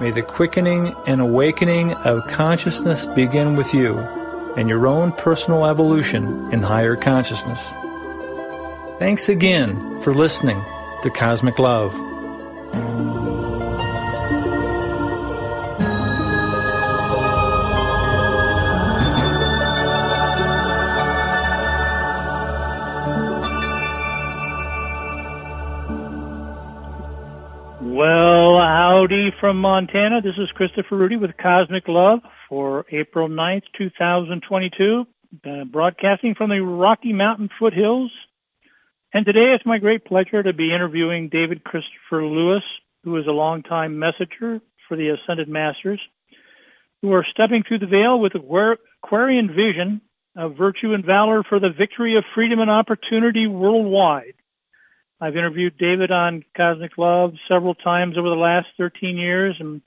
May the quickening and awakening of consciousness begin with you and your own personal evolution in higher consciousness. Thanks again for listening to Cosmic Love. From Montana. This is Christopher Rudy with Cosmic Love for April 9th, 2022, uh, broadcasting from the Rocky Mountain foothills. And today it's my great pleasure to be interviewing David Christopher Lewis, who is a longtime messenger for the Ascended Masters, who are stepping through the veil with a Aquarian vision of virtue and valor for the victory of freedom and opportunity worldwide. I've interviewed David on Cosmic Love several times over the last 13 years, and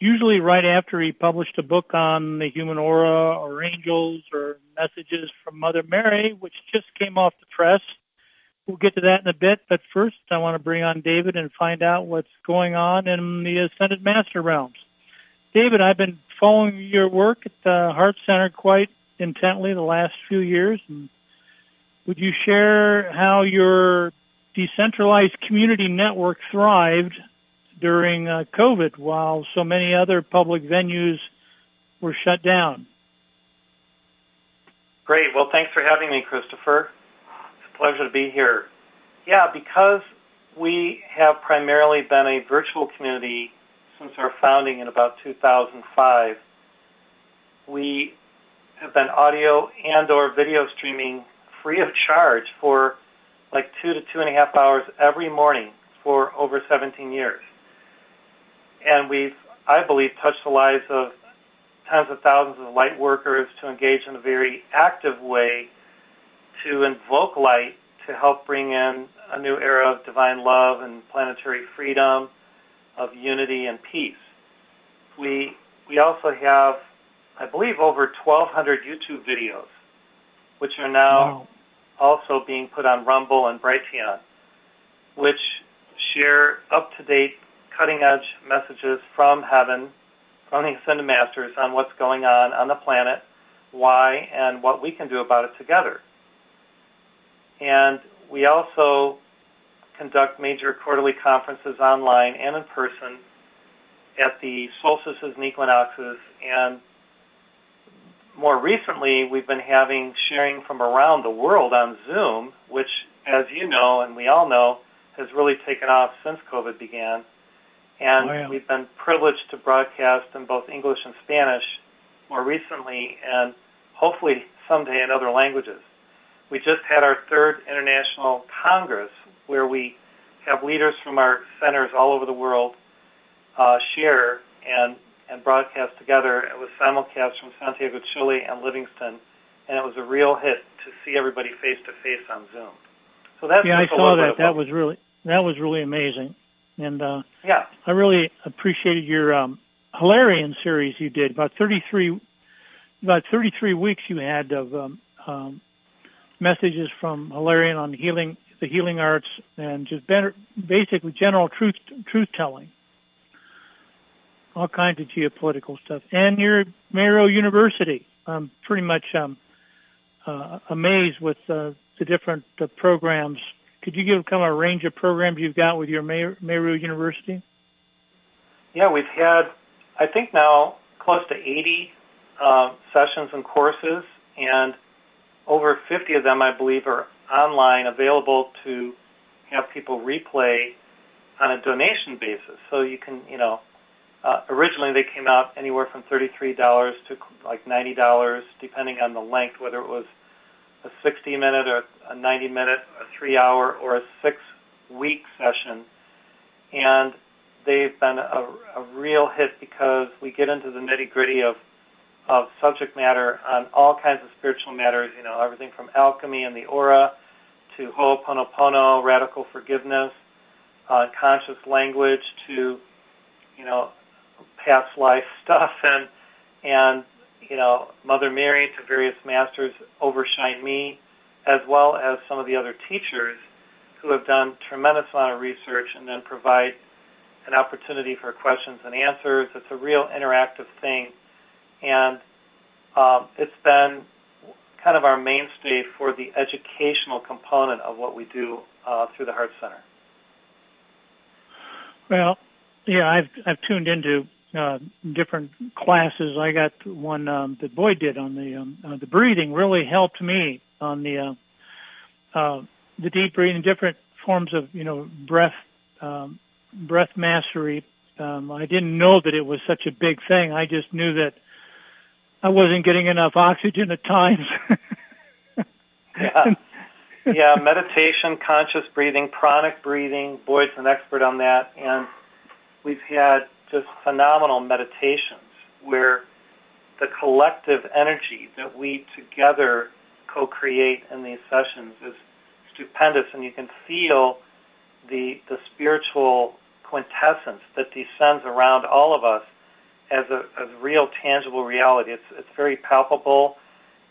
usually right after he published a book on the human aura or angels or messages from Mother Mary, which just came off the press. We'll get to that in a bit, but first I want to bring on David and find out what's going on in the Ascended Master realms. David, I've been following your work at the Heart Center quite intently the last few years. And would you share how your decentralized community network thrived during uh, COVID while so many other public venues were shut down. Great. Well, thanks for having me, Christopher. It's a pleasure to be here. Yeah, because we have primarily been a virtual community since our founding in about 2005, we have been audio and or video streaming free of charge for like two to two and a half hours every morning for over 17 years. And we've, I believe, touched the lives of tens of thousands of light workers to engage in a very active way to invoke light to help bring in a new era of divine love and planetary freedom, of unity and peace. We, we also have, I believe, over 1,200 YouTube videos, which are now wow also being put on Rumble and Brighteon, which share up-to-date, cutting-edge messages from heaven, from the Ascended Masters on what's going on on the planet, why, and what we can do about it together. And we also conduct major quarterly conferences online and in person at the solstices and equinoxes and more recently, we've been having sharing from around the world on Zoom, which, as you know and we all know, has really taken off since COVID began. And oh, yeah. we've been privileged to broadcast in both English and Spanish more recently, and hopefully someday in other languages. We just had our third international congress where we have leaders from our centers all over the world uh, share and and broadcast together. It was simulcast from Santiago, Chile, and Livingston, and it was a real hit to see everybody face to face on Zoom. So that's yeah, I saw that. That was really that was really amazing, and uh, yeah, I really appreciated your um, Hilarion series you did about thirty three about thirty three weeks you had of um, um, messages from Hilarion on healing the healing arts and just better, basically general truth truth telling all kinds of geopolitical stuff. And you're at Mario University. I'm pretty much um, uh, amazed with uh, the different uh, programs. Could you give kind of a range of programs you've got with your Mario University? Yeah, we've had, I think now, close to 80 uh, sessions and courses, and over 50 of them, I believe, are online, available to have people replay on a donation basis. So you can, you know, uh, originally, they came out anywhere from $33 to like $90, depending on the length, whether it was a 60-minute or a 90-minute, a three-hour, or a six-week session. And they've been a, a real hit because we get into the nitty-gritty of of subject matter on all kinds of spiritual matters, you know, everything from alchemy and the aura to Ho'oponopono, radical forgiveness, uh, conscious language to, you know, past life stuff and and you know Mother Mary to various masters overshine me, as well as some of the other teachers who have done tremendous amount of research and then provide an opportunity for questions and answers. It's a real interactive thing, and um, it's been kind of our mainstay for the educational component of what we do uh, through the Heart Center. Well, yeah, I've I've tuned into uh, different classes. I got one um, that Boyd did on the um, uh, the breathing really helped me on the uh, uh, the deep breathing, different forms of you know breath um, breath mastery. Um, I didn't know that it was such a big thing. I just knew that I wasn't getting enough oxygen at times. yeah. yeah, meditation, conscious breathing, pranic breathing. Boyd's an expert on that, and we've had just phenomenal meditations where the collective energy that we together co-create in these sessions is stupendous, and you can feel the the spiritual quintessence that descends around all of us as a as real tangible reality. It's it's very palpable,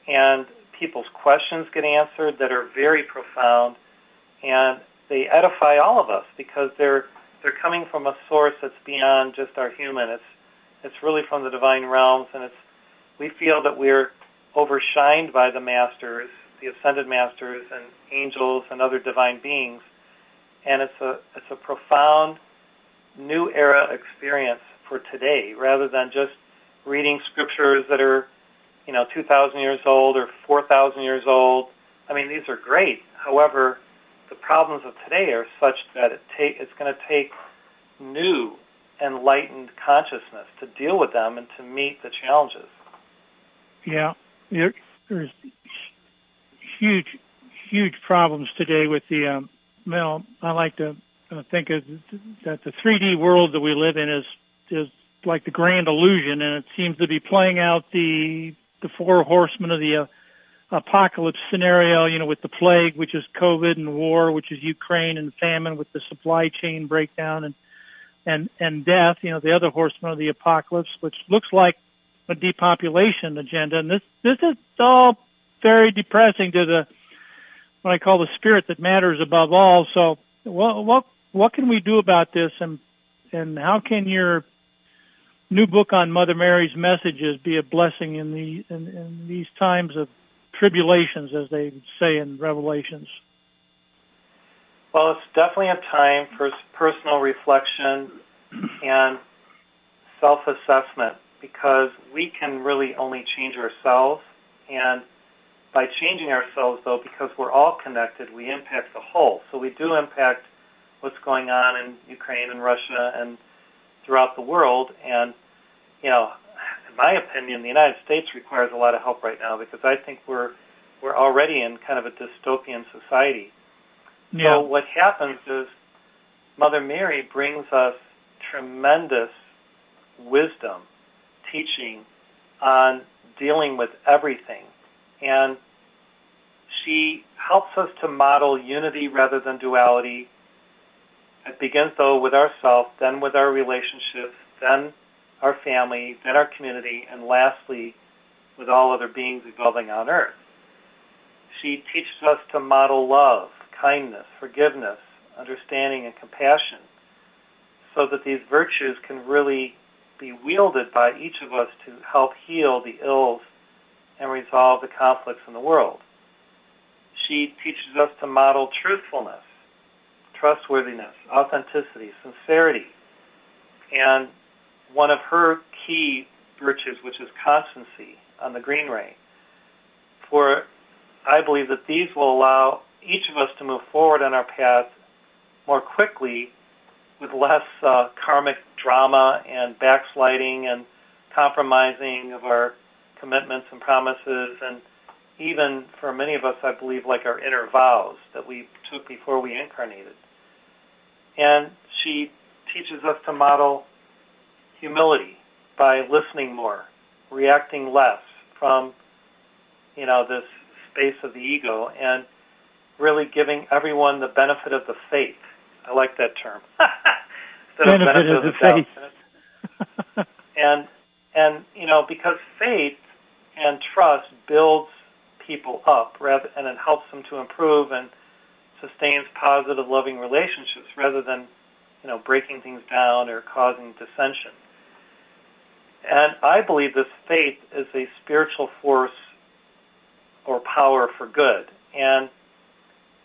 and people's questions get answered that are very profound, and they edify all of us because they're they're coming from a source that's beyond just our human. It's it's really from the divine realms, and it's we feel that we're overshined by the masters, the ascended masters, and angels and other divine beings, and it's a it's a profound new era experience for today, rather than just reading scriptures that are you know 2,000 years old or 4,000 years old. I mean, these are great. However, the problems of today are such that it take, it's going to take new, enlightened consciousness to deal with them and to meet the challenges. Yeah, there, there's huge, huge problems today with the. Um, well, I like to uh, think of that the 3D world that we live in is is like the grand illusion, and it seems to be playing out the the four horsemen of the uh, apocalypse scenario, you know, with the plague, which is COVID, and war, which is Ukraine, and famine, with the supply chain breakdown, and and and death, you know, the other horsemen of the apocalypse, which looks like a depopulation agenda. And this this is all very depressing to the what I call the spirit that matters above all. So, what what what can we do about this, and and how can your new book on Mother Mary's messages be a blessing in the in, in these times of tribulations, as they say in Revelations? Well, it's definitely a time for personal reflection and self-assessment because we can really only change ourselves. And by changing ourselves, though, because we're all connected, we impact the whole. So we do impact what's going on in Ukraine and Russia and throughout the world. And, you know, my opinion, the United States requires a lot of help right now because I think we're we're already in kind of a dystopian society. Yeah. So what happens is Mother Mary brings us tremendous wisdom, teaching on dealing with everything. And she helps us to model unity rather than duality. It begins, though, with ourselves, then with our relationships, then our family, then our community, and lastly, with all other beings evolving on earth. She teaches us to model love, kindness, forgiveness, understanding, and compassion so that these virtues can really be wielded by each of us to help heal the ills and resolve the conflicts in the world. She teaches us to model truthfulness, trustworthiness, authenticity, sincerity, and one of her key virtues, which is constancy on the green ray. For I believe that these will allow each of us to move forward on our path more quickly with less uh, karmic drama and backsliding and compromising of our commitments and promises and even for many of us, I believe, like our inner vows that we took before we incarnated. And she teaches us to model humility by listening more, reacting less from, you know, this space of the ego, and really giving everyone the benefit of the faith. I like that term. benefit, of, benefit of, the, the faith. and and you know because faith and trust builds people up rather and it helps them to improve and sustains positive loving relationships rather than you know, breaking things down or causing dissension. And I believe this faith is a spiritual force or power for good. And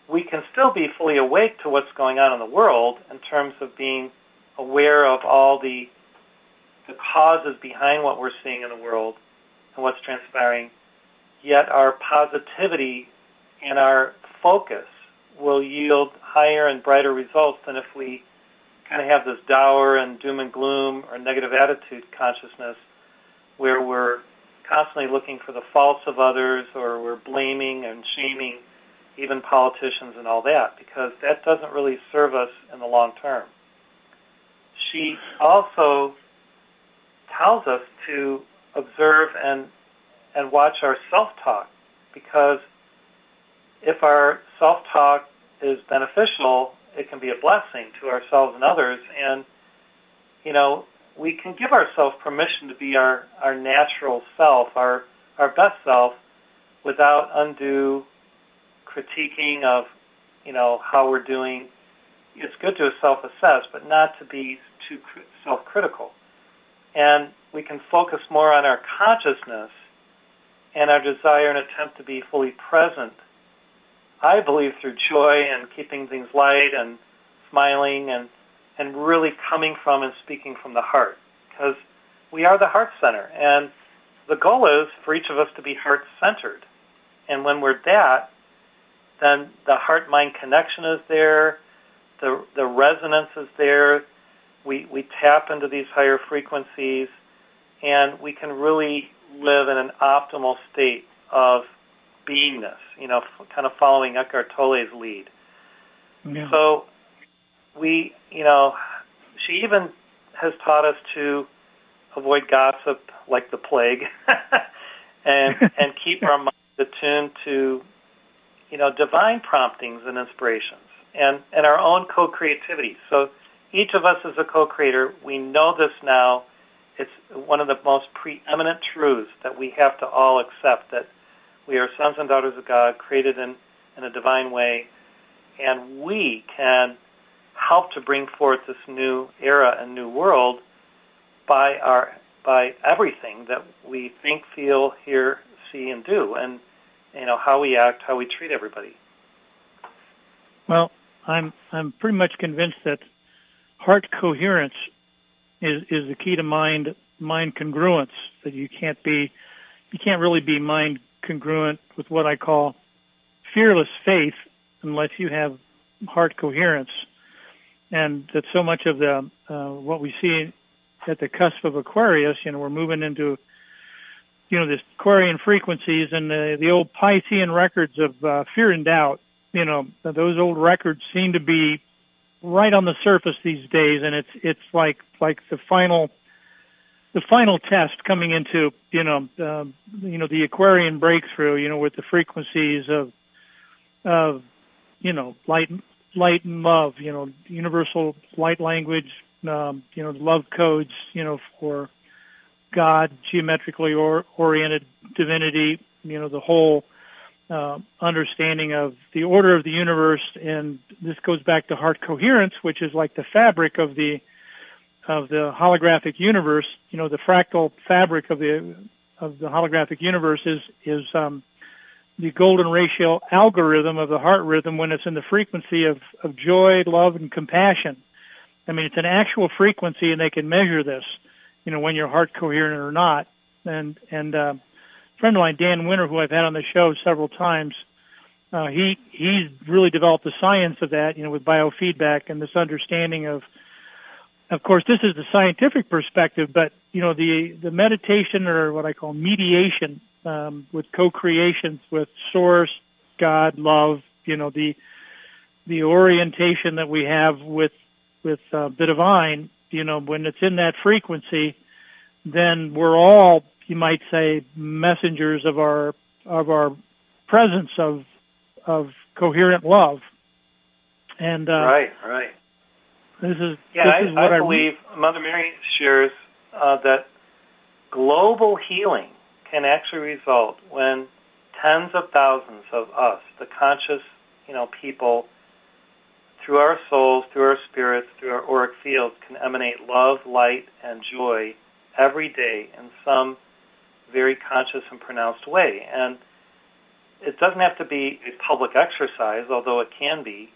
we can still be fully awake to what's going on in the world in terms of being aware of all the the causes behind what we're seeing in the world and what's transpiring, yet our positivity and our focus will yield higher and brighter results than if we kind of have this dour and doom and gloom or negative attitude consciousness where we're constantly looking for the faults of others or we're blaming and shaming even politicians and all that because that doesn't really serve us in the long term. She also tells us to observe and and watch our self-talk because if our self-talk is beneficial, it can be a blessing to ourselves and others and you know, we can give ourselves permission to be our, our natural self, our our best self without undue critiquing of, you know, how we're doing. It's good to self-assess, but not to be too self-critical. And we can focus more on our consciousness and our desire and attempt to be fully present. I believe through joy and keeping things light and smiling and and really coming from and speaking from the heart because we are the heart center and the goal is for each of us to be heart centered and when we're that then the heart mind connection is there, the the resonance is there. We we tap into these higher frequencies, and we can really live in an optimal state of beingness. You know, kind of following Eckhart Tolle's lead. Yeah. So we, you know, she even has taught us to avoid gossip like the plague, and and keep our minds attuned to you know, divine promptings and inspirations and, and our own co-creativity. So each of us is a co-creator. We know this now. It's one of the most preeminent truths that we have to all accept that we are sons and daughters of God created in, in a divine way and we can help to bring forth this new era and new world by our by everything that we think, feel, hear, see, and do. And you know how we act, how we treat everybody. Well, I'm I'm pretty much convinced that heart coherence is is the key to mind mind congruence. That you can't be you can't really be mind congruent with what I call fearless faith unless you have heart coherence, and that so much of the uh, what we see at the cusp of Aquarius, you know, we're moving into you know, this Aquarian frequencies and the, the old Piscean records of uh, fear and doubt. You know, those old records seem to be right on the surface these days, and it's it's like like the final the final test coming into you know uh, you know the Aquarian breakthrough. You know, with the frequencies of of you know light light and love. You know, universal light language. Um, you know, love codes. You know, for God, geometrically or, oriented divinity, you know, the whole uh, understanding of the order of the universe, and this goes back to heart coherence, which is like the fabric of the of the holographic universe. You know, the fractal fabric of the of the holographic universe is is um, the golden ratio algorithm of the heart rhythm when it's in the frequency of of joy, love, and compassion. I mean, it's an actual frequency, and they can measure this you know, when you're heart coherent or not. And and uh, a friend of mine, Dan Winter, who I've had on the show several times, uh, he he's really developed the science of that, you know, with biofeedback and this understanding of. Of course, this is the scientific perspective, but you know the the meditation or what I call mediation um, with co-creations with Source, God, love. You know the the orientation that we have with with uh, the divine you know, when it's in that frequency, then we're all, you might say, messengers of our of our presence of of coherent love. And uh, right, right. This is yeah. This I, is what I, I believe Mother Mary shares uh, that global healing can actually result when tens of thousands of us, the conscious, you know, people, through our souls, through our spirits, through our auric fields, can emanate love, light, and joy every day in some very conscious and pronounced way. And it doesn't have to be a public exercise, although it can be,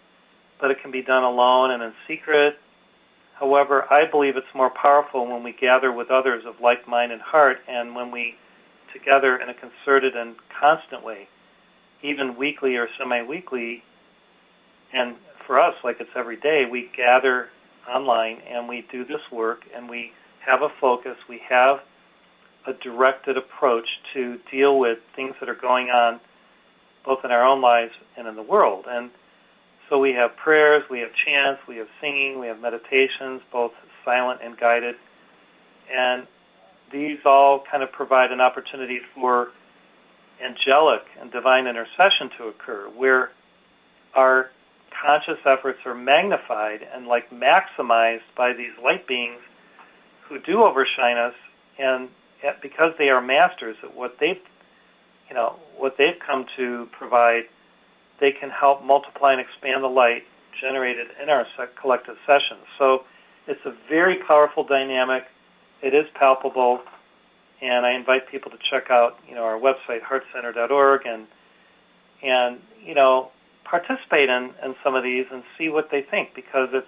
but it can be done alone and in secret. However, I believe it's more powerful when we gather with others of like mind and heart and when we together in a concerted and constant way, even weekly or semi-weekly, and for us, like it's every day, we gather online and we do this work and we have a focus, we have a directed approach to deal with things that are going on both in our own lives and in the world. And so we have prayers, we have chants, we have singing, we have meditations, both silent and guided. And these all kind of provide an opportunity for angelic and divine intercession to occur, where our conscious efforts are magnified and like maximized by these light beings who do overshine us and because they are masters at what they've you know what they've come to provide they can help multiply and expand the light generated in our collective sessions. So it's a very powerful dynamic. It is palpable. And I invite people to check out you know our website heartcenter.org and and you know participate in, in some of these and see what they think. Because it's,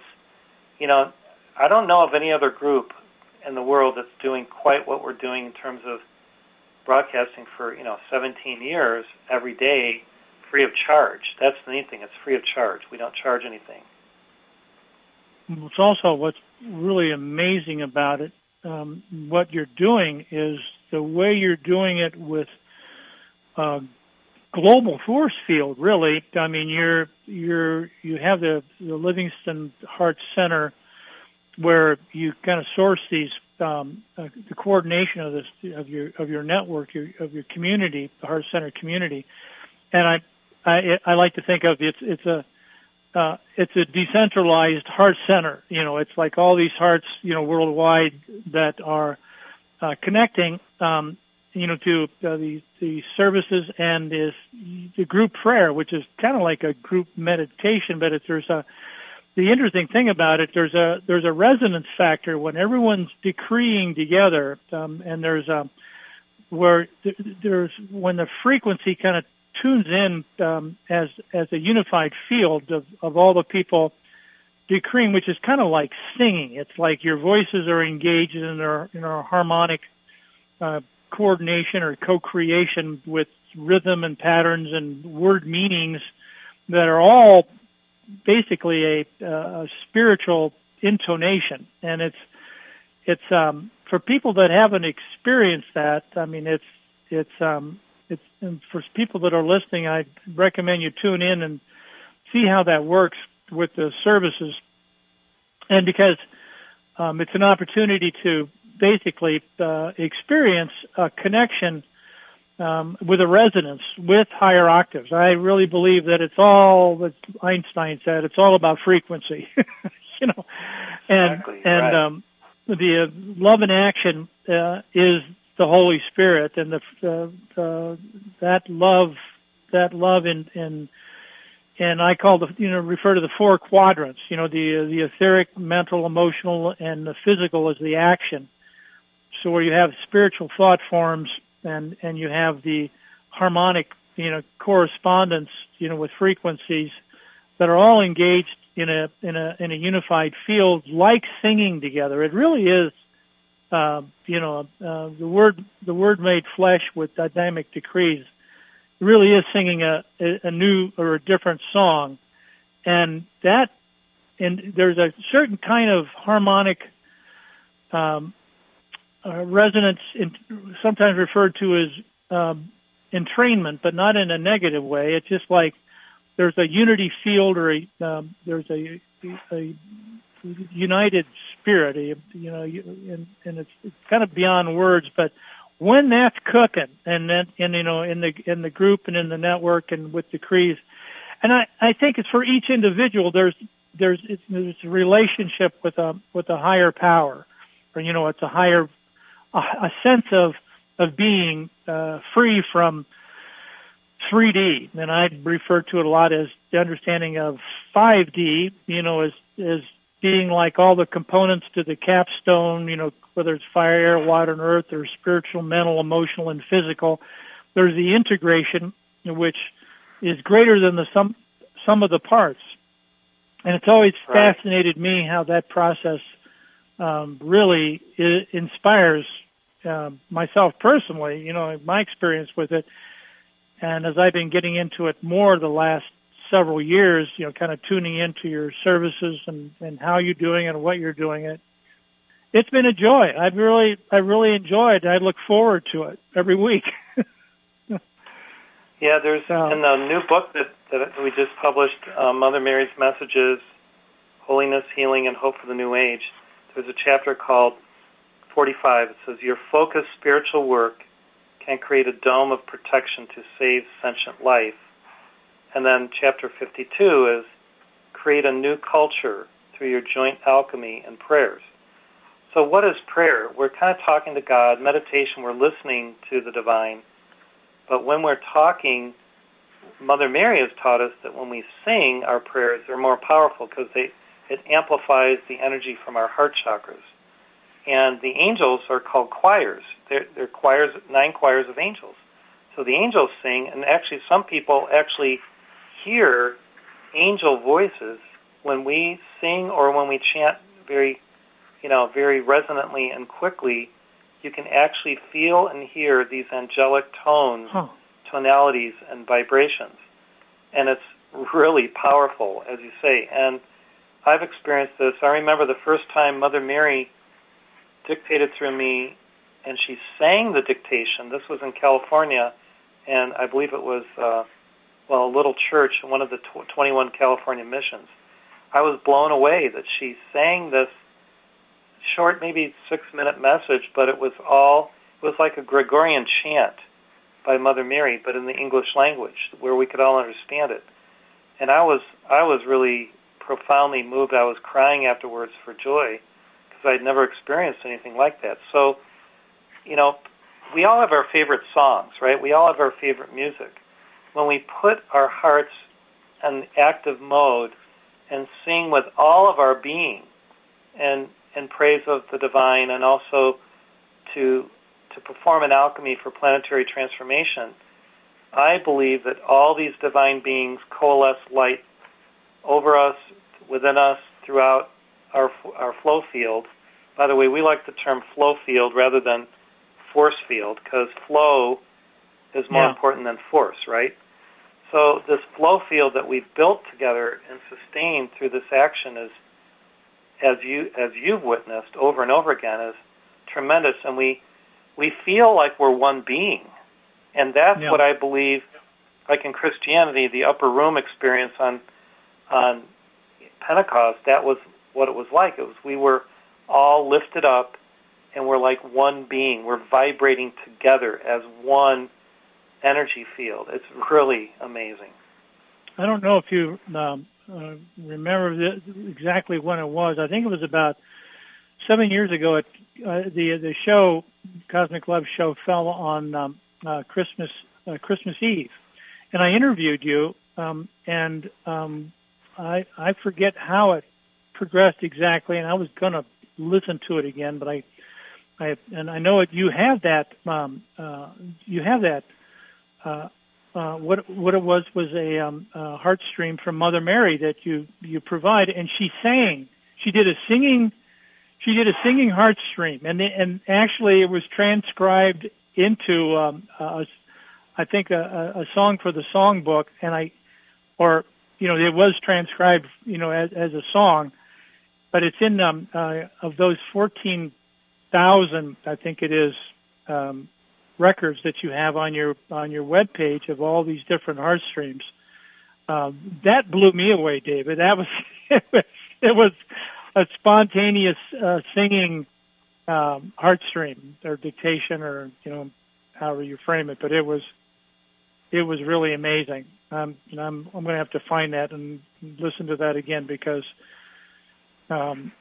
you know, I don't know of any other group in the world that's doing quite what we're doing in terms of broadcasting for, you know, 17 years every day free of charge. That's the neat thing. It's free of charge. We don't charge anything. It's also what's really amazing about it. Um, what you're doing is the way you're doing it with uh, global force field, really. I mean, you're you're you have the, the Livingston Heart Center where you kind of source these um, uh, the coordination of this of your of your network, your, of your community, the Heart Center community, and I I, I like to think of it's it's a uh, it's a decentralized heart center. You know, it's like all these hearts, you know, worldwide that are uh, connecting um, you know, to uh, the the services and is the group prayer, which is kind of like a group meditation, but it's, there's a the interesting thing about it there's a there's a resonance factor when everyone's decreeing together, um, and there's a where there's when the frequency kind of tunes in um, as as a unified field of of all the people decreeing, which is kind of like singing. It's like your voices are engaged in our in our harmonic uh, coordination or co-creation with rhythm and patterns and word meanings that are all basically a, a spiritual intonation and it's it's um for people that haven't experienced that i mean it's it's um and for people that are listening i recommend you tune in and see how that works with the services and because um, it's an opportunity to basically uh, experience a connection um, with a resonance with higher octaves. I really believe that it's all that Einstein said. It's all about frequency, you know, and exactly, and right. um, the uh, love in action uh, is the Holy Spirit, and the uh, uh, that love that love in in and I call the you know refer to the four quadrants. You know the the etheric, mental, emotional, and the physical as the action. So where you have spiritual thought forms and, and you have the harmonic, you know, correspondence, you know, with frequencies that are all engaged in a, in a, in a unified field like singing together. It really is, uh, you know, uh, the word, the word made flesh with dynamic decrees really is singing a, a new or a different song. And that, and there's a certain kind of harmonic um, uh, resonance, in, sometimes referred to as um, entrainment, but not in a negative way. It's just like there's a unity field or a um, there's a, a united spirit, you know, and, and it's, it's kind of beyond words, but when that's cooking and then and you know in the in the group and in the network and with decrees and i i think it's for each individual there's there's it's, there's a relationship with a with a higher power or you know it's a higher a, a sense of of being uh, free from 3D, and I refer to it a lot as the understanding of 5D. You know, as as being like all the components to the capstone. You know, whether it's fire, air, water, and earth, or spiritual, mental, emotional, and physical. There's the integration, which is greater than the sum sum of the parts. And it's always right. fascinated me how that process um, really inspires uh, myself personally. You know, my experience with it, and as I've been getting into it more the last several years, you know, kind of tuning into your services and and how you're doing it and what you're doing it. It's been a joy. I've really, I really enjoyed. I look forward to it every week. Yeah, there's so, in the new book that, that we just published, uh, Mother Mary's Messages, Holiness, Healing, and Hope for the New Age. There's a chapter called 45. It says, Your focused spiritual work can create a dome of protection to save sentient life. And then chapter 52 is, Create a new culture through your joint alchemy and prayers. So what is prayer? We're kind of talking to God. Meditation, we're listening to the divine. But when we're talking, Mother Mary has taught us that when we sing our prayers, they're more powerful because they it amplifies the energy from our heart chakras. And the angels are called choirs. They're, they're choirs, nine choirs of angels. So the angels sing, and actually some people actually hear angel voices when we sing or when we chant very, you know, very resonantly and quickly you can actually feel and hear these angelic tones, huh. tonalities, and vibrations. And it's really powerful, as you say. And I've experienced this. I remember the first time Mother Mary dictated through me, and she sang the dictation. This was in California, and I believe it was, uh, well, a little church in one of the tw- 21 California missions. I was blown away that she sang this short, maybe six minute message, but it was all, it was like a Gregorian chant by Mother Mary, but in the English language where we could all understand it. And I was, I was really profoundly moved. I was crying afterwards for joy because I'd never experienced anything like that. So, you know, we all have our favorite songs, right? We all have our favorite music. When we put our hearts in active mode and sing with all of our being and in praise of the divine and also to to perform an alchemy for planetary transformation, I believe that all these divine beings coalesce light over us, within us, throughout our our flow field. By the way, we like the term flow field rather than force field because flow is more yeah. important than force, right? So this flow field that we've built together and sustained through this action is as you as you've witnessed over and over again, is tremendous, and we we feel like we're one being, and that's yeah. what I believe. Like in Christianity, the upper room experience on on Pentecost, that was what it was like. It was we were all lifted up, and we're like one being. We're vibrating together as one energy field. It's really amazing. I don't know if you um, uh, remember the, exactly when it was. I think it was about seven years ago. At uh, the the show, Cosmic Love show, fell on um, uh, Christmas uh, Christmas Eve, and I interviewed you. Um, and um, I I forget how it progressed exactly, and I was going to listen to it again, but I I and I know it. You have that um, uh, you have that uh, uh, what what it was was a, um, a heart stream from Mother Mary that you you provide, and she sang. She did a singing. She did a singing heart stream, and and actually it was transcribed into um, a, I think a, a song for the songbook, and I, or you know it was transcribed you know as, as a song, but it's in um, uh, of those fourteen thousand I think it is um, records that you have on your on your web page of all these different heart streams. Um, that blew me away, David. That was it was, a spontaneous uh, singing um, heart stream or dictation or you know however you frame it, but it was it was really amazing. Um, and I'm I'm going to have to find that and listen to that again because um,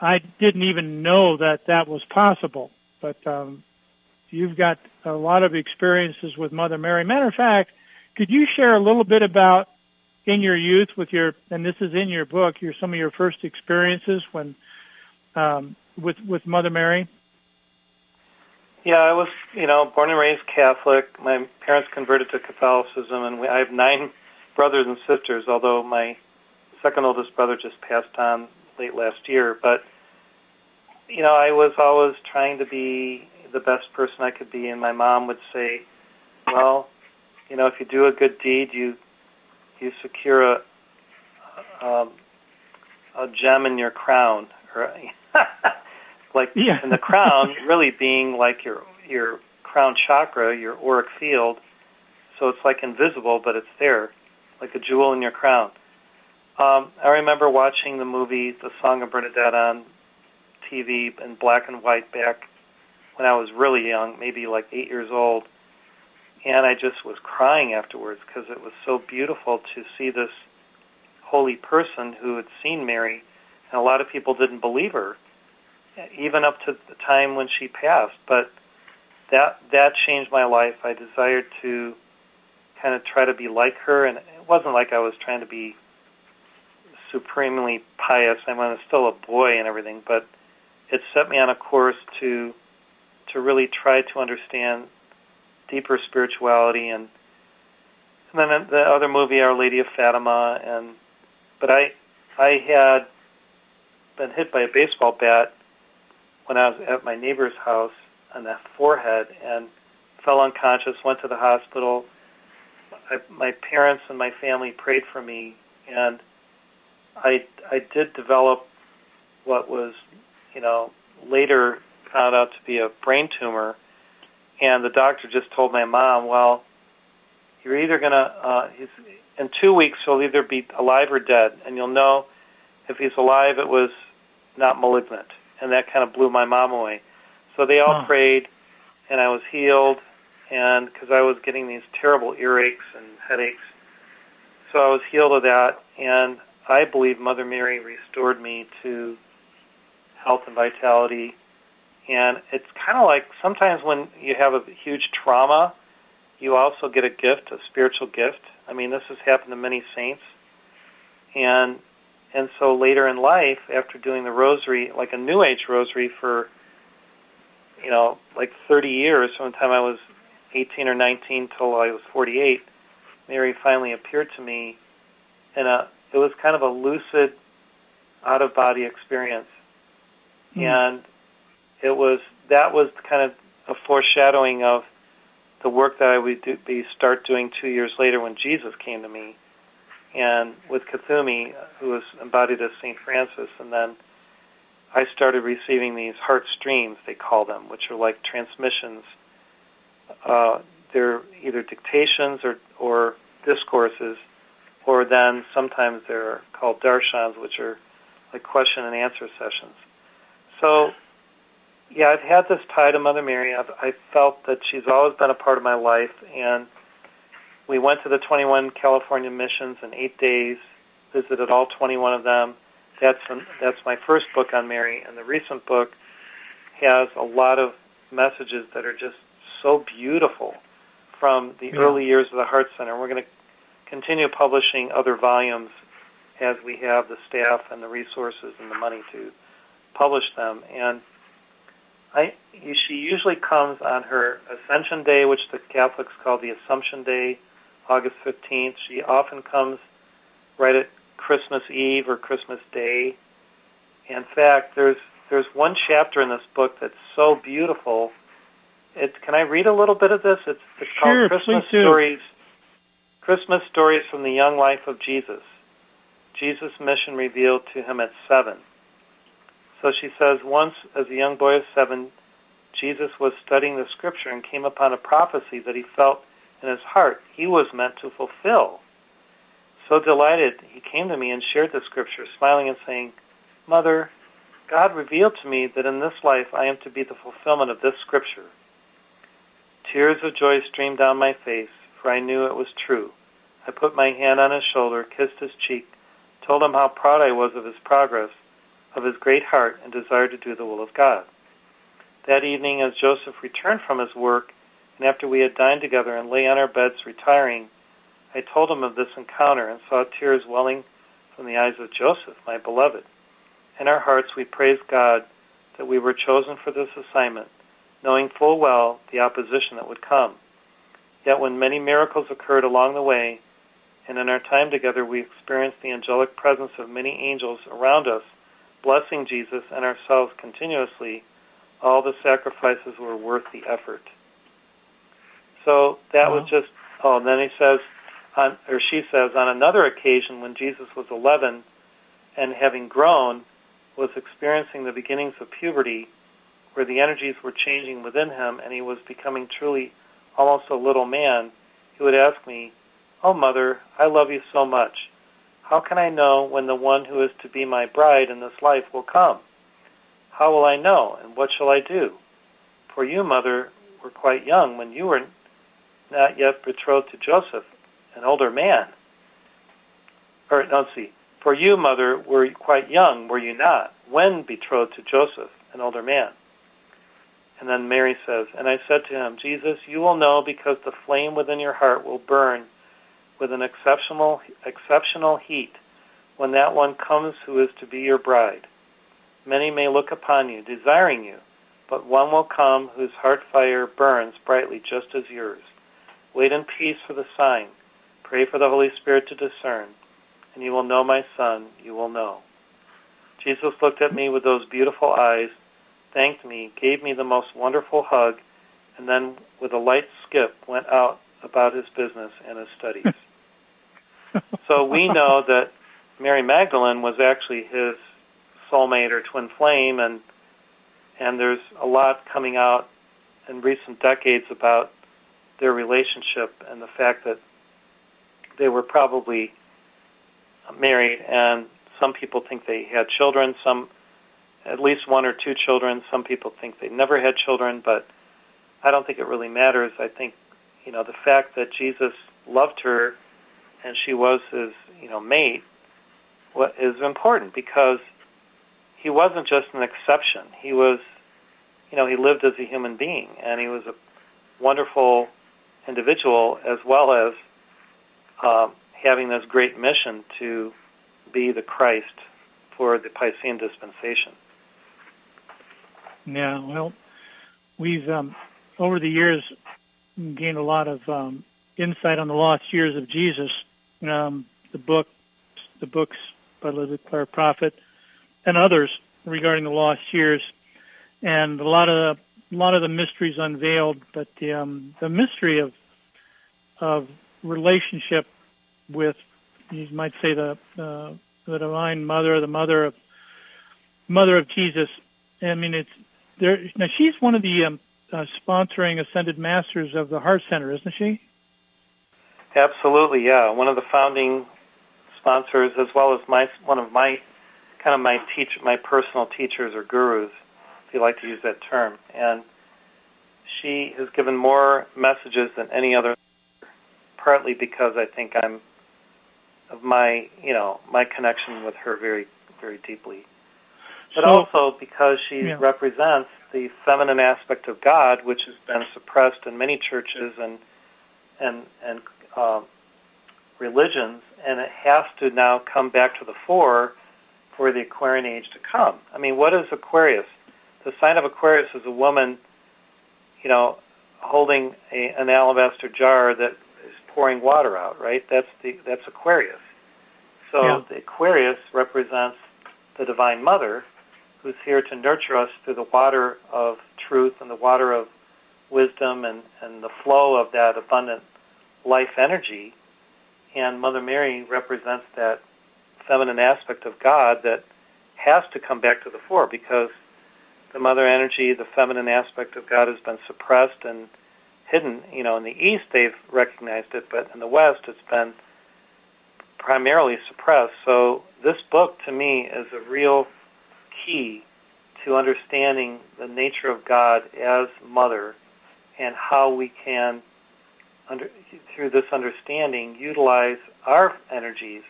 I didn't even know that that was possible. But um, You've got a lot of experiences with Mother Mary. Matter of fact, Could you share a little bit about in your youth with your, and this is in your book, your some of your first experiences when um, with with Mother Mary? Yeah, I was, you know, born and raised Catholic. My parents converted to Catholicism, and we, I have nine brothers and sisters. Although my second oldest brother just passed on late last year, but you know, I was always trying to be the best person I could be, and my mom would say, "Well, you know, if you do a good deed, you you secure a um, a gem in your crown, right? like yeah. in the crown really being like your your crown chakra, your auric field. So it's like invisible, but it's there, like a jewel in your crown. Um, I remember watching the movie The Song of Bernadette on TV in black and white back when I was really young, maybe like eight years old. And I just was crying afterwards because it was so beautiful to see this holy person who had seen Mary, and a lot of people didn't believe her even up to the time when she passed. But that that changed my life. I desired to kind of try to be like her, and it wasn't like I was trying to be supremely pious. I mean, I was still a boy and everything, but it set me on a course to to really try to understand deeper spirituality and and then the other movie, Our Lady of Fatima, and but I I had been hit by a baseball bat when I was at my neighbor's house on the forehead and fell unconscious, went to the hospital. I, my parents and my family prayed for me, and I I did develop what was, you know, later found out to be a brain tumor, and the doctor just told my mom, well, you're either gonna uh, he's in two weeks he'll either be alive or dead, and you'll know if he's alive it was not malignant and that kind of blew my mom away. So they all huh. prayed, and I was healed, and because I was getting these terrible earaches and headaches, so I was healed of that, and I believe Mother Mary restored me to health and vitality. And it's kind of like sometimes when you have a huge trauma, you also get a gift, a spiritual gift. I mean, this has happened to many saints. And and so later in life, after doing the rosary, like a New Age rosary for, you know, like 30 years, from the time I was 18 or 19 till I was 48, Mary finally appeared to me, and a, it was kind of a lucid, out-of-body experience, mm. and it was that was kind of a foreshadowing of the work that I would do, be start doing two years later when Jesus came to me and with Kuthumi, who was embodied as St. Francis, and then I started receiving these heart streams, they call them, which are like transmissions. Uh, they're either dictations or, or discourses, or then sometimes they're called darshans, which are like question and answer sessions. So, yeah, I've had this tie to Mother Mary. I've, I felt that she's always been a part of my life, and we went to the 21 California missions in eight days, visited all 21 of them. That's an, that's my first book on Mary, and the recent book has a lot of messages that are just so beautiful from the yeah. early years of the Heart Center. We're going to continue publishing other volumes as we have the staff and the resources and the money to publish them. And I, she usually comes on her Ascension Day, which the Catholics call the Assumption Day, August 15th. She often comes right at Christmas Eve or Christmas Day. In fact, there's there's one chapter in this book that's so beautiful. It's can I read a little bit of this? It's it's sure, called Christmas. Stories. Christmas Stories from the Young Life of Jesus. Jesus' mission revealed to him at seven. So she says, once as a young boy of seven, Jesus was studying the scripture and came upon a prophecy that he felt in his heart he was meant to fulfill. So delighted, he came to me and shared the scripture, smiling and saying, Mother, God revealed to me that in this life I am to be the fulfillment of this scripture. Tears of joy streamed down my face, for I knew it was true. I put my hand on his shoulder, kissed his cheek, told him how proud I was of his progress, of his great heart, and desire to do the will of God. That evening, as Joseph returned from his work, and after we had dined together and lay on our beds retiring, I told him of this encounter and saw tears welling from the eyes of Joseph, my beloved. In our hearts we praised God that we were chosen for this assignment, knowing full well the opposition that would come. Yet when many miracles occurred along the way, and in our time together we experienced the angelic presence of many angels around us, blessing Jesus and ourselves continuously, all the sacrifices were worth the effort. So that was uh-huh. just, oh, and then he says, on, or she says, on another occasion when Jesus was 11 and having grown, was experiencing the beginnings of puberty, where the energies were changing within him and he was becoming truly almost a little man, he would ask me, Oh, Mother, I love you so much. How can I know when the one who is to be my bride in this life will come? How will I know, and what shall I do? For you, Mother, were quite young when you were not yet betrothed to Joseph, an older man. Or, no, see. For you, Mother, were quite young, were you not, when betrothed to Joseph, an older man? And then Mary says, And I said to him, Jesus, you will know because the flame within your heart will burn with an exceptional, exceptional heat when that one comes who is to be your bride. Many may look upon you, desiring you, but one will come whose heart fire burns brightly just as yours. Wait in peace for the sign. Pray for the Holy Spirit to discern, and you will know my son, you will know. Jesus looked at me with those beautiful eyes, thanked me, gave me the most wonderful hug, and then with a light skip went out about his business and his studies. so we know that Mary Magdalene was actually his soulmate or twin flame, and and there's a lot coming out in recent decades about their relationship and the fact that they were probably married, and some people think they had children, some at least one or two children. Some people think they never had children, but I don't think it really matters. I think you know the fact that Jesus loved her and she was his you know mate what is important because he wasn't just an exception. He was you know he lived as a human being and he was a wonderful individual as well as uh, having this great mission to be the Christ for the Piscean dispensation. Yeah, well, we've um, over the years gained a lot of um, insight on the lost years of Jesus. Um, the book, the books by Elizabeth Clare Prophet, and others regarding the lost years, and a lot of the, a lot of the mysteries unveiled. But the um, the mystery of of relationship with you might say the uh, the Divine Mother, the Mother of Mother of Jesus. I mean, it's there. Now she's one of the um, uh, sponsoring Ascended Masters of the Hearts Center, isn't she? Absolutely, yeah. One of the founding sponsors, as well as my one of my kind of my teach my personal teachers or gurus, if you like to use that term. And she has given more messages than any other, partly because I think I'm of my you know my connection with her very very deeply, but so, also because she yeah. represents the feminine aspect of God, which has been suppressed in many churches and and and uh, religions, and it has to now come back to the fore for the Aquarian age to come. I mean, what is Aquarius? The sign of Aquarius is a woman, you know, holding a, an alabaster jar that is pouring water out. Right? That's the that's Aquarius. So yeah. the Aquarius represents the Divine Mother, who's here to nurture us through the water of truth and the water of wisdom and, and the flow of that abundant life energy. And Mother Mary represents that feminine aspect of God that has to come back to the fore because the mother energy, the feminine aspect of God has been suppressed and hidden. You know, in the East they've recognized it, but in the West it's been primarily suppressed. So this book to me is a real key to understanding the nature of God as mother and how we can under, through this understanding utilize our energies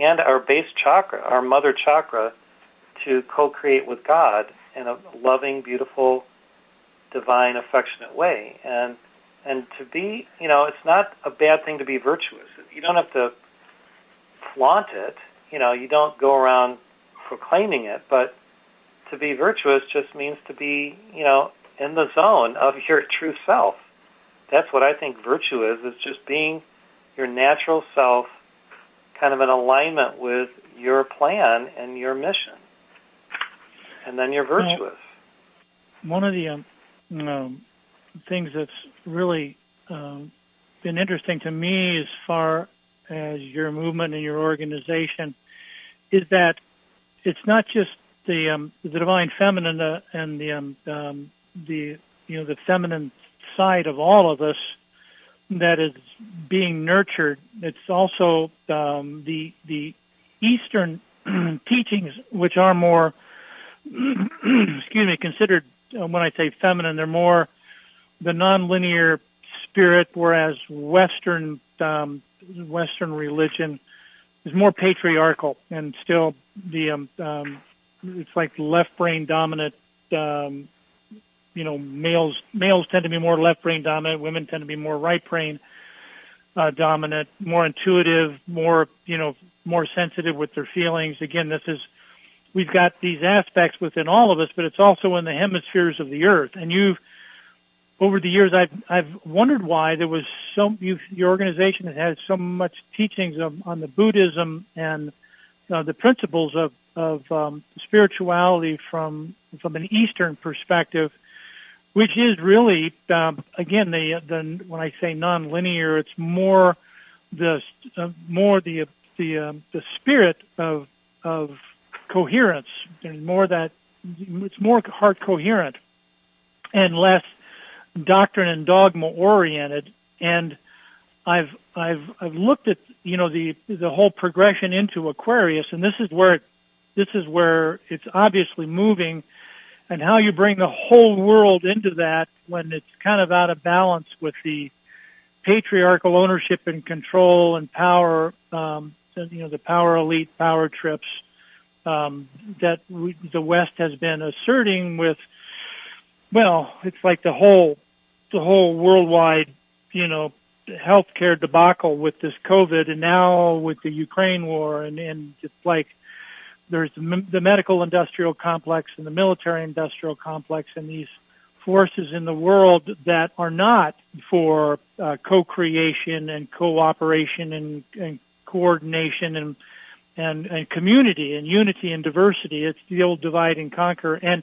and our base chakra, our mother chakra to co-create with God in a loving, beautiful, divine, affectionate way. And And to be, you know, it's not a bad thing to be virtuous. You don't have to flaunt it. You know, you don't go around proclaiming it, but to be virtuous just means to be, you know, in the zone of your true self. That's what I think virtue is, is just being your natural self kind of in alignment with your plan and your mission. And then you're virtuous. Well, one of the um, um, things that's really um, been interesting to me as far as your movement and your organization is that it's not just the um, the divine feminine uh, and the um, um, the you know the feminine side of all of us that is being nurtured. It's also um, the the Eastern teachings, which are more excuse me considered uh, when I say feminine, they're more the nonlinear spirit, whereas Western um, Western religion is more patriarchal and still the um, um, it's like left brain dominant. Um, you know, males males tend to be more left brain dominant. Women tend to be more right brain uh, dominant, more intuitive, more you know, more sensitive with their feelings. Again, this is we've got these aspects within all of us, but it's also in the hemispheres of the earth. And you've over the years, I've I've wondered why there was so you, your organization has had so much teachings of, on the Buddhism and uh, the principles of of um, spirituality from from an Eastern perspective, which is really um, again the the when I say nonlinear, it's more the uh, more the the um, the spirit of of coherence. There's more that it's more heart coherent and less doctrine and dogma oriented and I've I've I've looked at you know the the whole progression into Aquarius and this is where it, this is where it's obviously moving and how you bring the whole world into that when it's kind of out of balance with the patriarchal ownership and control and power um, you know the power elite power trips um, that we, the West has been asserting with well, it's like the whole the whole worldwide, you know, healthcare debacle with this COVID, and now with the Ukraine war, and and it's like there's the medical industrial complex and the military industrial complex, and these forces in the world that are not for uh, co-creation and cooperation and, and coordination and and and community and unity and diversity. It's the old divide and conquer and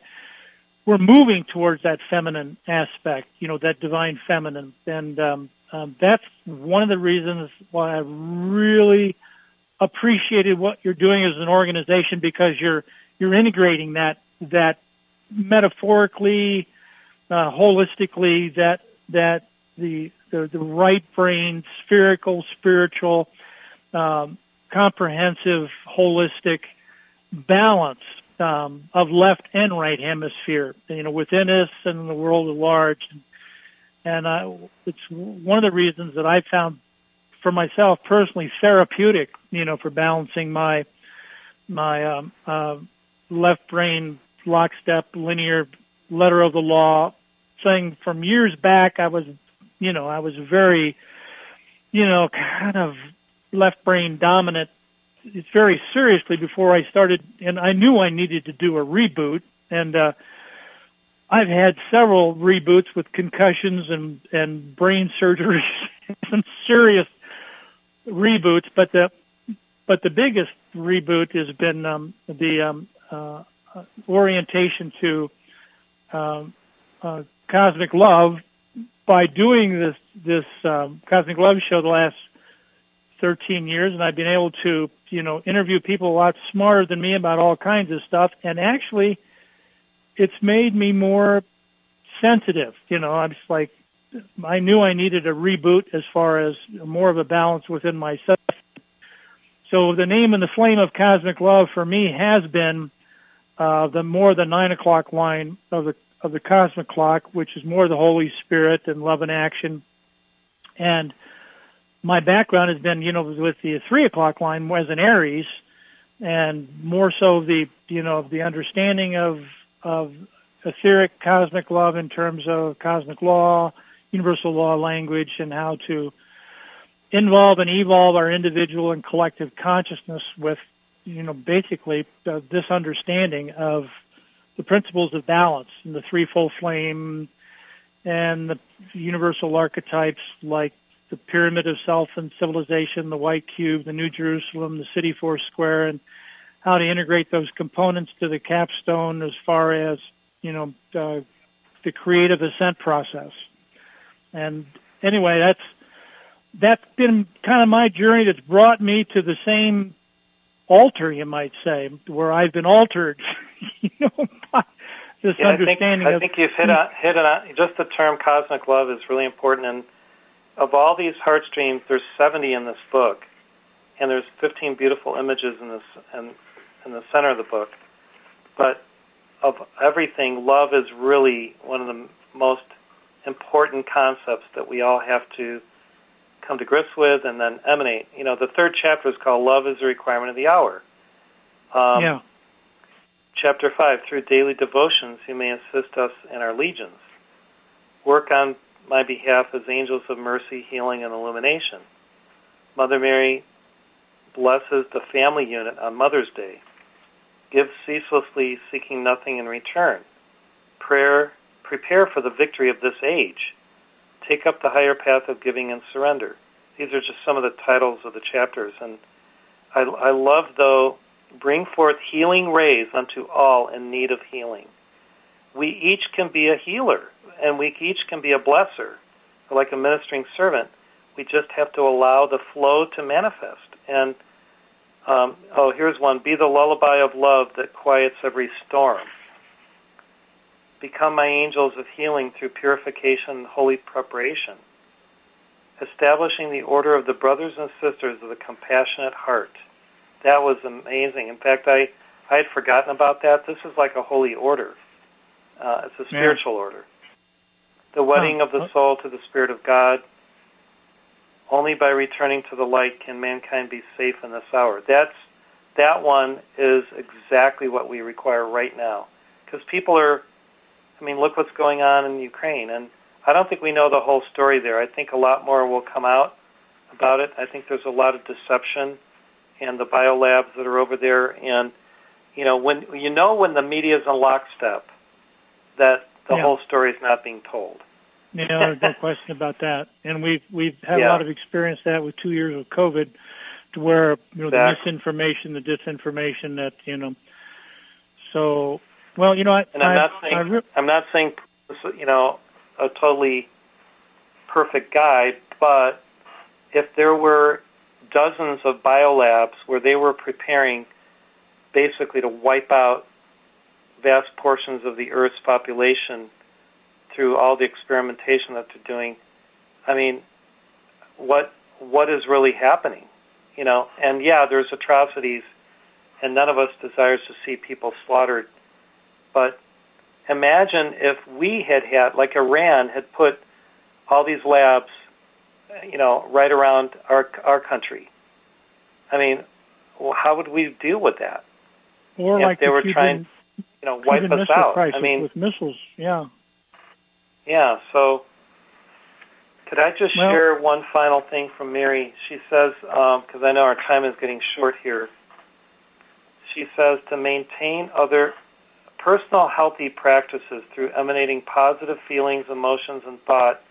we're moving towards that feminine aspect, you know, that divine feminine. And um, um, that's one of the reasons why I really appreciated what you're doing as an organization because you're you're integrating that that metaphorically, uh, holistically, that that the, the the right brain, spherical, spiritual, um, comprehensive, holistic balance um, of left and right hemisphere, you know, within us and the world at large. And uh, it's one of the reasons that I found for myself personally therapeutic, you know, for balancing my my um, uh, left brain lockstep linear letter of the law thing from years back. I was, you know, I was very, you know, kind of left brain dominant it's very seriously before I started, and I knew I needed to do a reboot, and uh, I've had several reboots with concussions and and brain surgeries, some serious reboots, but the but the biggest reboot has been um, the um, uh, orientation to um, uh, cosmic love by doing this this um, cosmic love show the last 13 years, and I've been able to you know, interview people a lot smarter than me about all kinds of stuff. And actually, it's made me more sensitive. You know, I'm just like, I knew I needed a reboot as far as more of a balance within myself. So the name and the flame of cosmic love for me has been uh, the more the nine o'clock line of the of the cosmic clock, which is more the Holy Spirit and love and action. And my background has been, you know, with the three o'clock line as an Aries, and more so the, you know, the understanding of of etheric cosmic love in terms of cosmic law, universal law language and how to involve and evolve our individual and collective consciousness with, you know, basically uh, this understanding of the principles of balance and the threefold flame and the universal archetypes like the pyramid of self and civilization, the white cube, the New Jerusalem, the city four square, and how to integrate those components to the capstone as far as, you know, uh, the creative ascent process. And anyway, that's that's been kind of my journey that's brought me to the same altar, you might say, where I've been altered, you know, by this yeah, understanding. I think, I think you've hit on hit on just the term cosmic love is really important. And of all these heartstrings, there's 70 in this book, and there's 15 beautiful images in this in, in the center of the book. But of everything, love is really one of the most important concepts that we all have to come to grips with and then emanate. You know, the third chapter is called Love is a Requirement of the Hour. Um, yeah. Chapter 5, through daily devotions, you may assist us in our legions. Work on my behalf as angels of mercy, healing, and illumination. Mother Mary blesses the family unit on Mother's Day. Give ceaselessly, seeking nothing in return. Prayer, prepare for the victory of this age. Take up the higher path of giving and surrender. These are just some of the titles of the chapters. And I, I love, though, bring forth healing rays unto all in need of healing. We each can be a healer, and we each can be a blesser, like a ministering servant. We just have to allow the flow to manifest. And um, oh, here's one: Be the lullaby of love that quiets every storm. Become my angels of healing through purification and holy preparation. Establishing the order of the brothers and sisters of the compassionate heart. That was amazing. In fact, I, I had forgotten about that. This is like a holy order. Uh, it's a spiritual yeah. order. The wedding of the soul to the Spirit of God. Only by returning to the light can mankind be safe in this hour. That's that one is exactly what we require right now, because people are I mean, look what's going on in Ukraine. And I don't think we know the whole story there. I think a lot more will come out about it. I think there's a lot of deception and the biolabs that are over there. And, you know, when you know when the media is in lockstep, that the yeah. whole story is not being told. You know, there's no question about that. And we've we've had yeah. a lot of experience that with two years of COVID, to where you know exactly. the misinformation, the disinformation that you know. So well, you know, I, and I'm I, not saying re- I'm not saying you know a totally perfect guide, but if there were dozens of biolabs where they were preparing basically to wipe out vast portions of the Earth's population through all the experimentation that they're doing, I mean, what what is really happening? You know, and yeah, there's atrocities, and none of us desires to see people slaughtered but imagine if we had had, like Iran had put all these labs, you know, right around our our country. I mean, well, how would we deal with that? Or if like they the were Cuban, trying, you know, wipe Cuban us out. I mean, with missiles, yeah. Yeah. So, could I just well, share one final thing from Mary? She says, because um, I know our time is getting short here. She says to maintain other personal healthy practices through emanating positive feelings, emotions, and thought,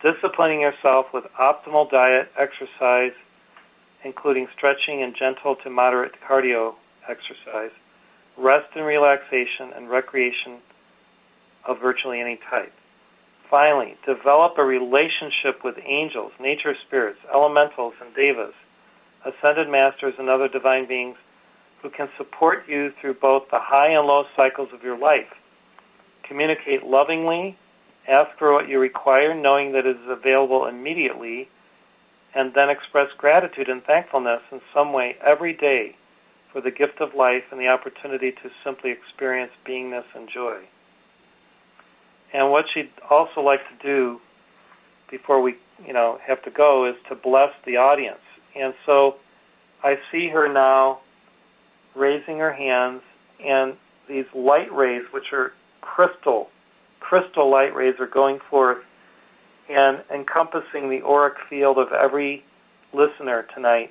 disciplining yourself with optimal diet, exercise, including stretching and gentle to moderate cardio exercise, rest and relaxation, and recreation of virtually any type. Finally, develop a relationship with angels, nature spirits, elementals, and devas, ascended masters, and other divine beings who can support you through both the high and low cycles of your life. Communicate lovingly, ask for what you require, knowing that it is available immediately, and then express gratitude and thankfulness in some way every day for the gift of life and the opportunity to simply experience beingness and joy. And what she'd also like to do before we, you know, have to go is to bless the audience. And so I see her now raising her hands, and these light rays, which are crystal, crystal light rays, are going forth, and encompassing the auric field of every listener tonight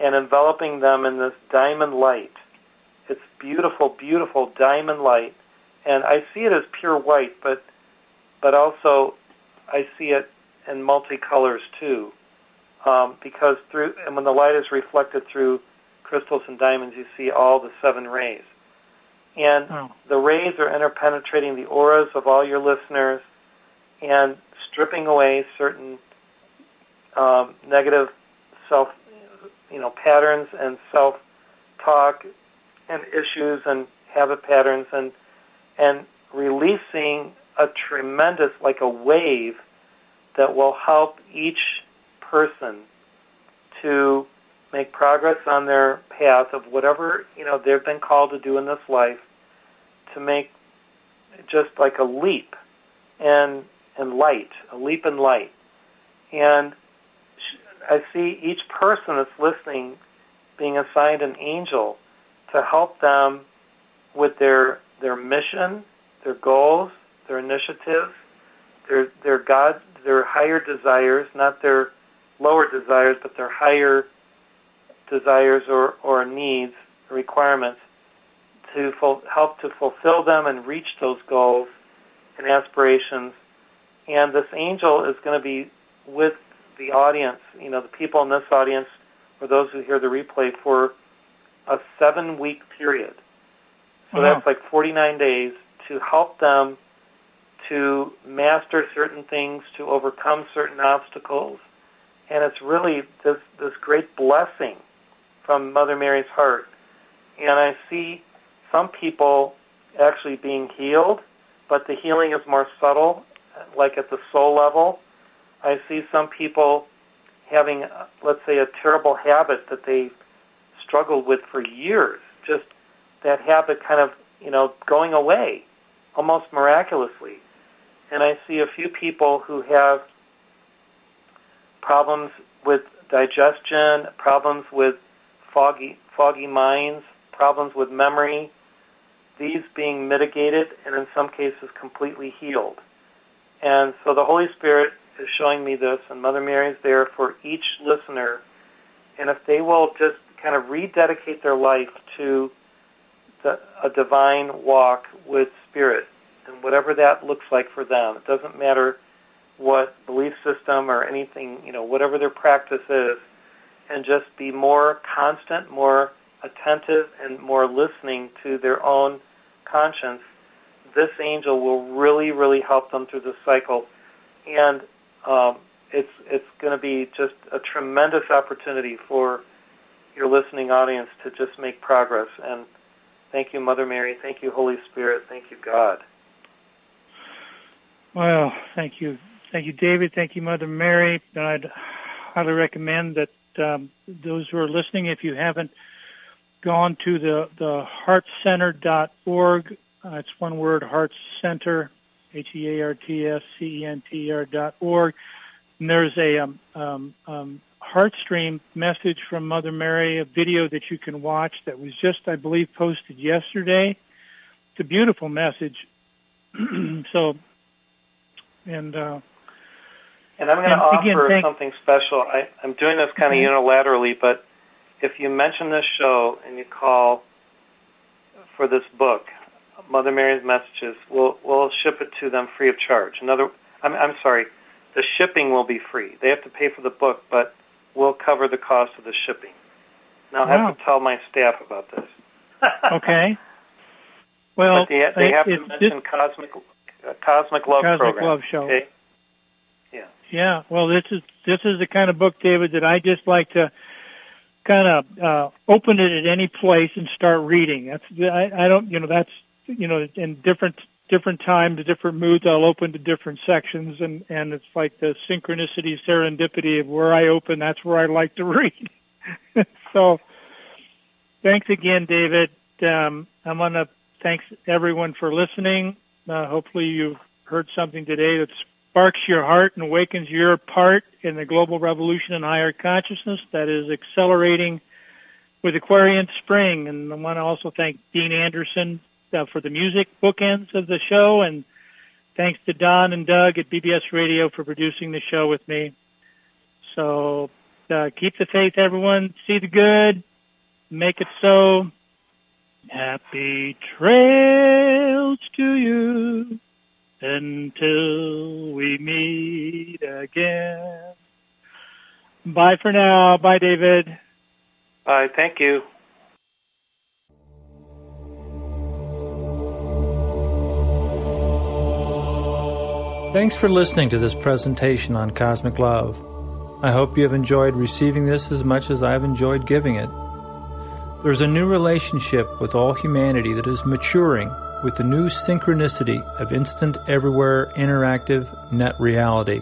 and enveloping them in this diamond light. It's beautiful, beautiful diamond light. And I see it as pure white, but but also I see it in multicolors too. Um, because through and when the light is reflected through crystals and diamonds, you see all the seven rays. And oh. the rays are interpenetrating the auras of all your listeners and stripping away certain um, negative self, you know, patterns and self-talk and issues and habit patterns and and releasing a tremendous, like a wave, that will help each person to make progress on their path of whatever you know they've been called to do in this life, to make just like a leap and and light, a leap in light, and I see each person that's listening being assigned an angel to help them with their their mission, their goals, their initiatives, their their God, their higher desires, not their lower desires, but their higher desires or, or needs, requirements, to ful- help to fulfill them and reach those goals and aspirations. And this angel is going to be with the audience, you know, the people in this audience or those who hear the replay for a seven week period. So that's like 49 days to help them to master certain things, to overcome certain obstacles. And it's really this, this great blessing from Mother Mary's heart. And I see some people actually being healed, but the healing is more subtle, like at the soul level. I see some people having, let's say, a terrible habit that they struggled with for years. Just that habit kind of, you know, going away almost miraculously. And I see a few people who have problems with digestion, problems with foggy, foggy minds, problems with memory, these being mitigated and in some cases completely healed. And so the Holy Spirit is showing me this, and Mother Mary is there for each listener. And if they will just kind of rededicate their life to the, a divine walk with Spirit, and whatever that looks like for them, it doesn't matter what belief system or anything, you know, whatever their practice is, and just be more constant, more attentive, and more listening to their own conscience, this angel will really, really help them through this cycle. And um, it's it's going to be just a tremendous opportunity for your listening audience to just make progress. And thank you, Mother Mary. Thank you, Holy Spirit. Thank you, God. Well, thank you, thank you, David. Thank you, Mother Mary. And I'd highly recommend that um, those who are listening, if you haven't gone to the the heartscenter.org, uh, it's one word, Hearts Center H-E-A-R-T-S-C-E-N-T-E-R dot org. And there's a um, um, um, Heartstream message from Mother Mary, a video that you can watch that was just, I believe, posted yesterday. It's a beautiful message. so, and uh, and I'm going to offer again, something special. I, I'm doing this kind of unilaterally, but if you mention this show and you call for this book, Mother Mary's messages, we'll we'll ship it to them free of charge. Another, I'm I'm sorry, the shipping will be free. They have to pay for the book, but we'll cover the cost of the shipping. Now I have to tell my staff about this. okay. Well, they, they have to mention cosmic uh, cosmic love cosmic program. love show. Okay. Yeah. Well, this is this is the kind of book, David, that I just like to kind of uh, open it at any place and start reading. That's I, I don't you know that's you know, in different different times, different moods, I'll open to different sections, and and it's like the synchronicity, serendipity of where I open. That's where I like to read. so, thanks again, David. Um, I'm gonna thanks everyone for listening. Uh, hopefully, you've heard something today that sparks your heart and awakens your part in the global revolution in higher consciousness that is accelerating with Aquarian Spring. And I want to also thank Dean Anderson uh, for the music bookends of the show and Thanks to Don and Doug at BBS Radio for producing the show with me. So uh, keep the faith, everyone. See the good. Make it so. Happy trails to you until we meet again. Bye for now. Bye, David. Bye. Thank you. Thanks for listening to this presentation on cosmic love. I hope you have enjoyed receiving this as much as I've enjoyed giving it. There's a new relationship with all humanity that is maturing with the new synchronicity of instant, everywhere, interactive net reality.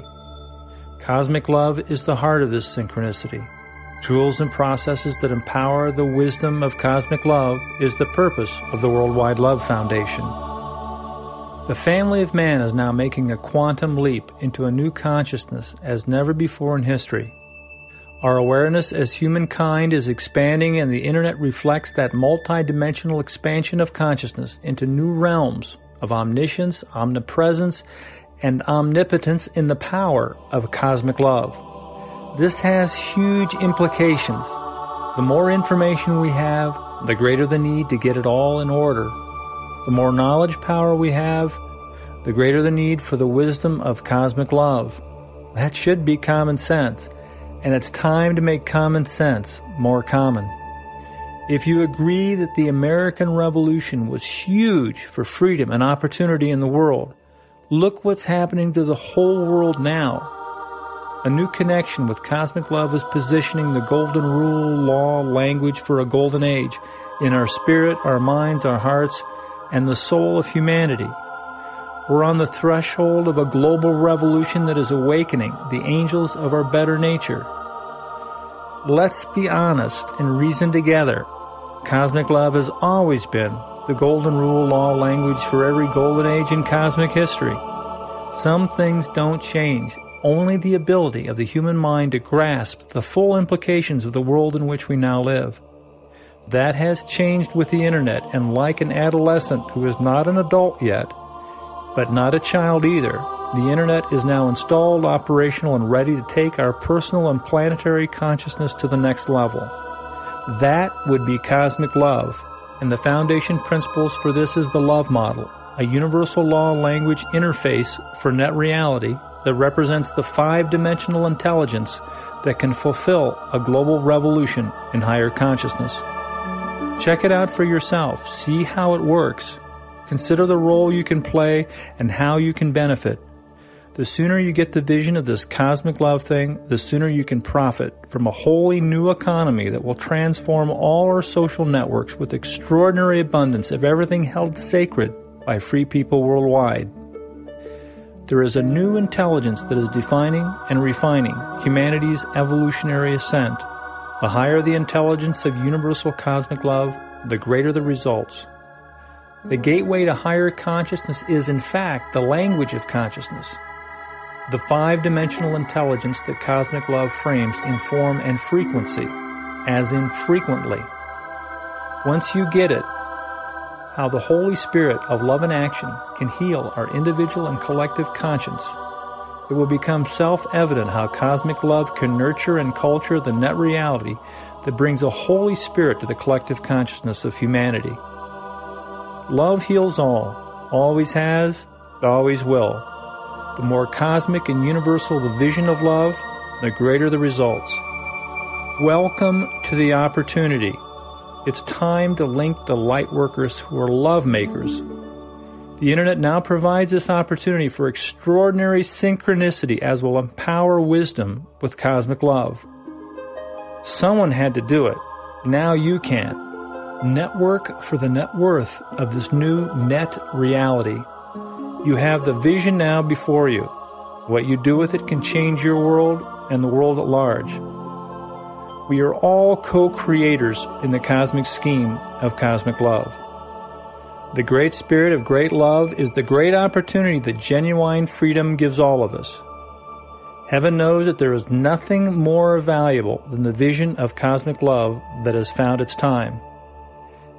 Cosmic love is the heart of this synchronicity. Tools and processes that empower the wisdom of cosmic love is the purpose of the Worldwide Love Foundation. The family of man is now making a quantum leap into a new consciousness as never before in history. Our awareness as humankind is expanding, and the Internet reflects that multidimensional expansion of consciousness into new realms of omniscience, omnipresence, and omnipotence in the power of cosmic love. This has huge implications. The more information we have, the greater the need to get it all in order. The more knowledge power we have, the greater the need for the wisdom of cosmic love. That should be common sense and it's time to make common sense more common. If you agree that the American Revolution was huge for freedom and opportunity in the world, look what's happening to the whole world now. A new connection with cosmic love is positioning the golden rule, law, language for a golden age in our spirit, our minds, our hearts, and the soul of humanity. We're on the threshold of a global revolution that is awakening the angels of our better nature. Let's be honest and reason together. Cosmic love has always been the golden rule law language for every golden age in cosmic history. Some things don't change, only the ability of the human mind to grasp the full implications of the world in which we now live. That has changed with the internet, and like an adolescent who is not an adult yet, but not a child either. The internet is now installed, operational, and ready to take our personal and planetary consciousness to the next level. That would be cosmic love, and the foundation principles for this is the love model, a universal law language interface for net reality that represents the five dimensional intelligence that can fulfill a global revolution in higher consciousness. Check it out for yourself, see how it works, Consider the role you can play and how you can benefit. The sooner you get the vision of this cosmic love thing, the sooner you can profit from a wholly new economy that will transform all our social networks with extraordinary abundance of everything held sacred by free people worldwide. There is a new intelligence that is defining and refining humanity's evolutionary ascent. The higher the intelligence of universal cosmic love, the greater the results. The gateway to higher consciousness is, in fact, the language of consciousness. The five dimensional intelligence that cosmic love frames in form and frequency, as in frequently. Once you get it, how the Holy Spirit of love and action can heal our individual and collective conscience, it will become self evident how cosmic love can nurture and culture the net reality that brings a Holy Spirit to the collective consciousness of humanity. Love heals all, always has, always will. The more cosmic and universal the vision of love, the greater the results. Welcome to the opportunity. It's time to link the light workers who are love makers. The internet now provides this opportunity for extraordinary synchronicity as will empower wisdom with cosmic love. Someone had to do it. Now you can network for the net worth of this new net reality. You have the vision now before you. What you do with it can change your world and the world at large. We are all co creators in the cosmic scheme of cosmic love. The great spirit of great love is the great opportunity that genuine freedom gives all of us. Heaven knows that there is nothing more valuable than the vision of cosmic love that has found its time.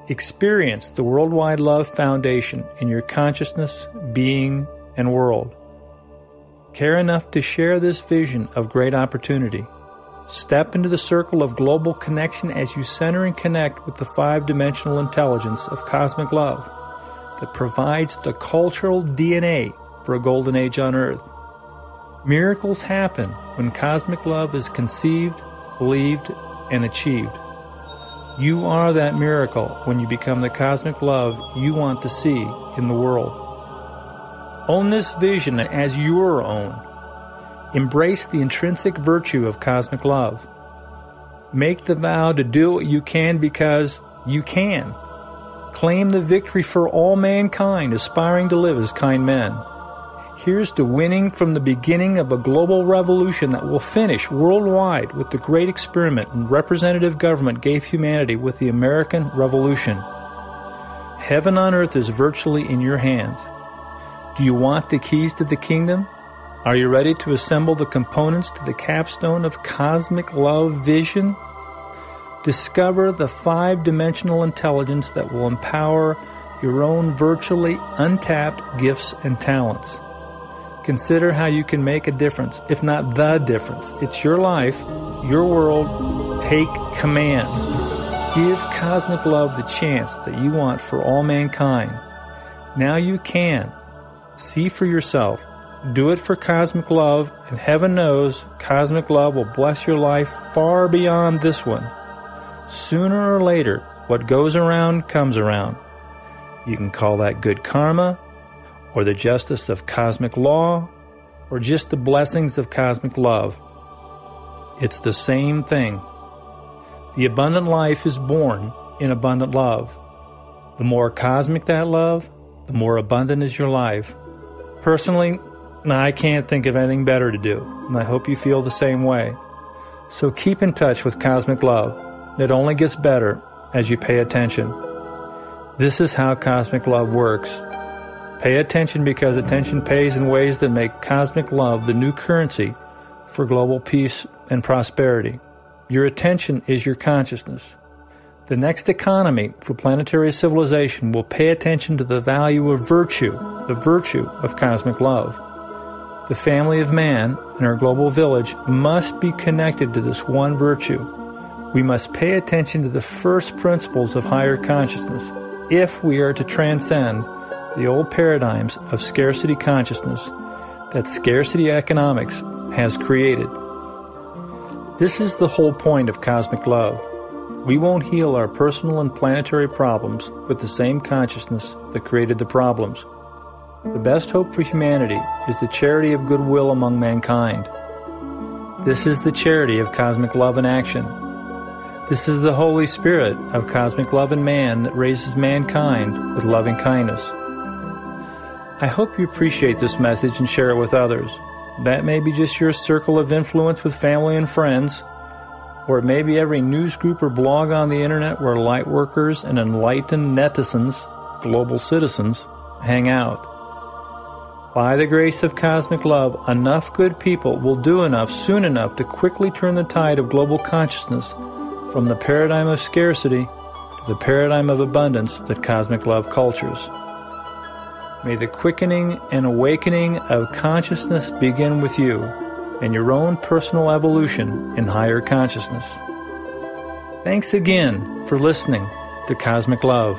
Experience the Worldwide Love Foundation in your consciousness, being, and world. Care enough to share this vision of great opportunity. Step into the circle of global connection as you center and connect with the five dimensional intelligence of cosmic love that provides the cultural DNA for a golden age on earth. Miracles happen when cosmic love is conceived, believed, and achieved. You are that miracle when you become the cosmic love you want to see in the world. Own this vision as your own. Embrace the intrinsic virtue of cosmic love. Make the vow to do what you can because you can. Claim the victory for all mankind aspiring to live as kind men. Here's to winning from the beginning of a global revolution that will finish worldwide with the great experiment and representative government gave humanity with the American Revolution. Heaven on earth is virtually in your hands. Do you want the keys to the kingdom? Are you ready to assemble the components to the capstone of cosmic love vision? Discover the five dimensional intelligence that will empower your own virtually untapped gifts and talents. Consider how you can make a difference, if not the difference. It's your life, your world. Take command. Give cosmic love the chance that you want for all mankind. Now you can. See for yourself. Do it for cosmic love, and heaven knows cosmic love will bless your life far beyond this one. Sooner or later, what goes around comes around. You can call that good karma, or the justice of cosmic law, or just the blessings of cosmic love. It's the same thing. The abundant life is born in abundant love. The more cosmic that love, the more abundant is your life. Personally, I can't think of anything better to do, and I hope you feel the same way. So keep in touch with cosmic love. It only gets better as you pay attention. This is how cosmic love works. Pay attention because attention pays in ways that make cosmic love the new currency for global peace and prosperity. Your attention is your consciousness. The next economy for planetary civilization will pay attention to the value of virtue, the virtue of cosmic love. The family of man and our global village must be connected to this one virtue. We must pay attention to the first principles of higher consciousness if we are to transcend the old paradigms of scarcity consciousness that scarcity economics has created. This is the whole point of cosmic love. We won't heal our personal and planetary problems with the same consciousness that created the problems. The best hope for humanity is the charity of goodwill among mankind. This is the charity of cosmic love in action. This is the Holy Spirit of cosmic love in man that raises mankind with loving kindness. I hope you appreciate this message and share it with others. That may be just your circle of influence with family and friends, or it may be every news group or blog on the internet where light workers and enlightened netizens, global citizens, hang out. By the grace of cosmic love, enough good people will do enough soon enough to quickly turn the tide of global consciousness from the paradigm of scarcity to the paradigm of abundance that cosmic love cultures. May the quickening and awakening of consciousness begin with you and your own personal evolution in higher consciousness. Thanks again for listening to Cosmic Love.